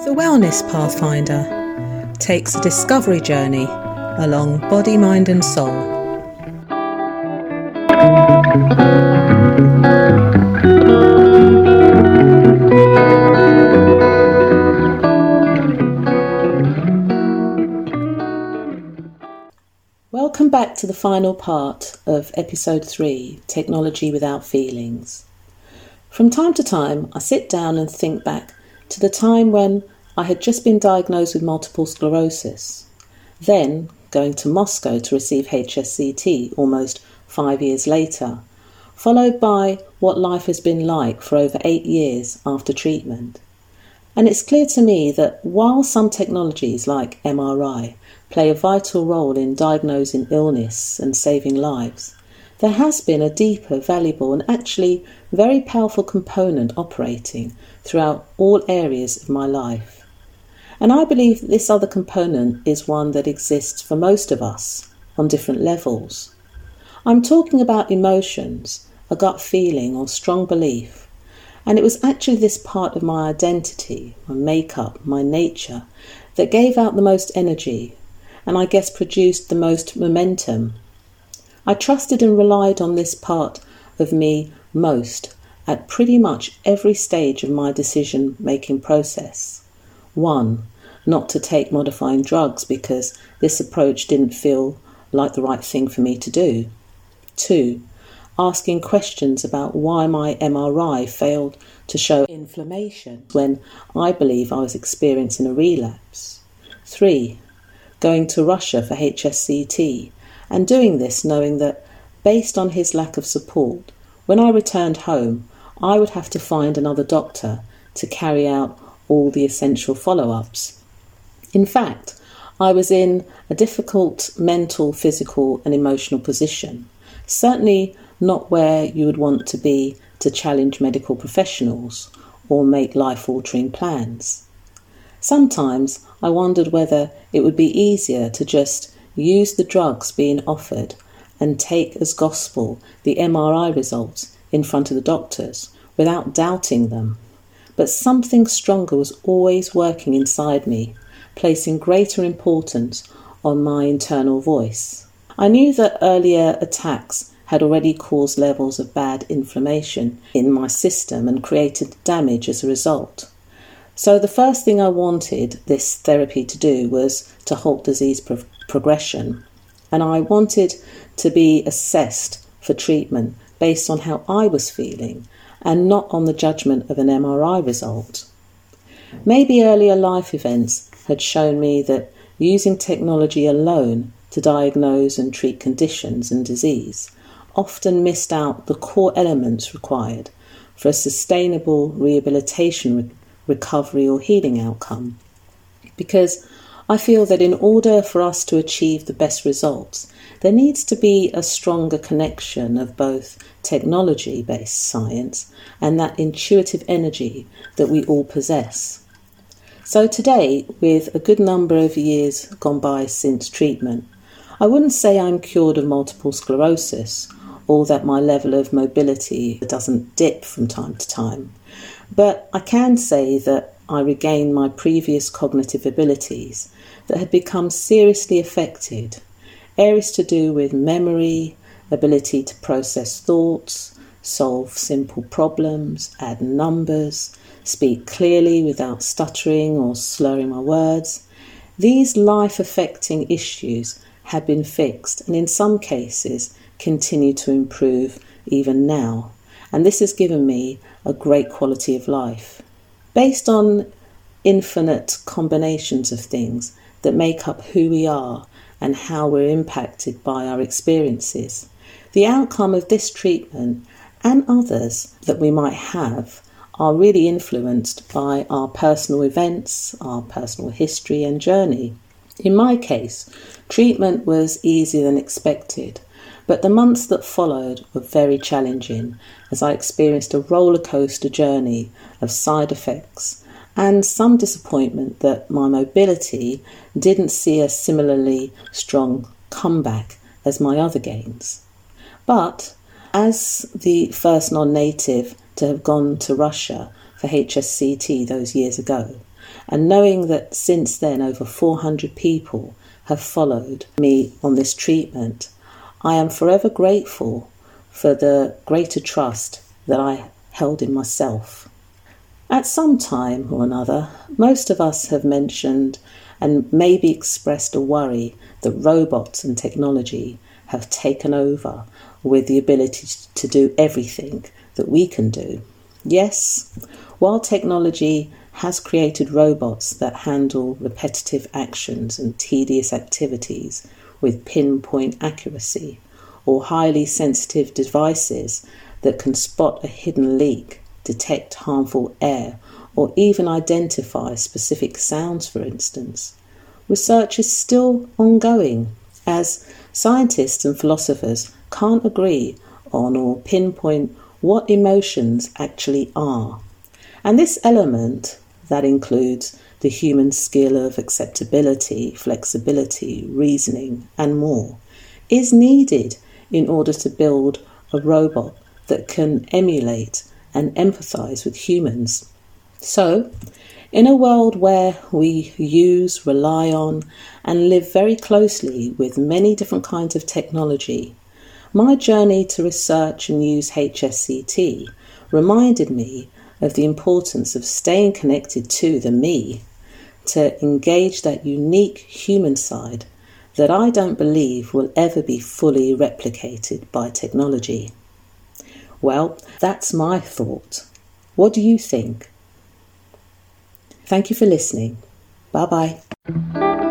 The Wellness Pathfinder takes a discovery journey along body, mind, and soul. To the final part of episode 3 Technology Without Feelings. From time to time, I sit down and think back to the time when I had just been diagnosed with multiple sclerosis. Then, going to Moscow to receive HSCT almost five years later, followed by what life has been like for over eight years after treatment. And it's clear to me that while some technologies like MRI play a vital role in diagnosing illness and saving lives, there has been a deeper, valuable, and actually very powerful component operating throughout all areas of my life. And I believe this other component is one that exists for most of us on different levels. I'm talking about emotions, a gut feeling, or strong belief. And it was actually this part of my identity, my makeup, my nature, that gave out the most energy and I guess produced the most momentum. I trusted and relied on this part of me most at pretty much every stage of my decision making process. 1. Not to take modifying drugs because this approach didn't feel like the right thing for me to do. 2. Asking questions about why my MRI failed to show inflammation when I believe I was experiencing a relapse. 3. Going to Russia for HSCT and doing this knowing that, based on his lack of support, when I returned home, I would have to find another doctor to carry out all the essential follow ups. In fact, I was in a difficult mental, physical, and emotional position. Certainly not where you would want to be to challenge medical professionals or make life altering plans. Sometimes I wondered whether it would be easier to just use the drugs being offered and take as gospel the MRI results in front of the doctors without doubting them. But something stronger was always working inside me, placing greater importance on my internal voice. I knew that earlier attacks had already caused levels of bad inflammation in my system and created damage as a result. So, the first thing I wanted this therapy to do was to halt disease pro- progression. And I wanted to be assessed for treatment based on how I was feeling and not on the judgment of an MRI result. Maybe earlier life events had shown me that using technology alone to diagnose and treat conditions and disease often missed out the core elements required for a sustainable rehabilitation, re- recovery, or healing outcome. Because I feel that in order for us to achieve the best results, there needs to be a stronger connection of both technology based science and that intuitive energy that we all possess. So, today, with a good number of years gone by since treatment, I wouldn't say I'm cured of multiple sclerosis or that my level of mobility doesn't dip from time to time, but I can say that I regained my previous cognitive abilities that had become seriously affected. Areas to do with memory, ability to process thoughts, solve simple problems, add numbers, speak clearly without stuttering or slurring my words. These life affecting issues had been fixed and in some cases continue to improve even now. And this has given me a great quality of life. Based on infinite combinations of things, that make up who we are and how we're impacted by our experiences. The outcome of this treatment and others that we might have are really influenced by our personal events, our personal history and journey. In my case, treatment was easier than expected, but the months that followed were very challenging as I experienced a roller coaster journey of side effects and some disappointment that my mobility didn't see a similarly strong comeback as my other gains. But as the first non native to have gone to Russia for HSCT those years ago, and knowing that since then over 400 people have followed me on this treatment, I am forever grateful for the greater trust that I held in myself. At some time or another, most of us have mentioned and maybe expressed a worry that robots and technology have taken over with the ability to do everything that we can do. Yes, while technology has created robots that handle repetitive actions and tedious activities with pinpoint accuracy, or highly sensitive devices that can spot a hidden leak, detect harmful air, or even identify specific sounds, for instance. Research is still ongoing as scientists and philosophers can't agree on or pinpoint what emotions actually are. And this element that includes the human skill of acceptability, flexibility, reasoning, and more is needed in order to build a robot that can emulate and empathize with humans. So, in a world where we use, rely on, and live very closely with many different kinds of technology, my journey to research and use HSCT reminded me of the importance of staying connected to the me, to engage that unique human side that I don't believe will ever be fully replicated by technology. Well, that's my thought. What do you think? Thank you for listening. Bye bye.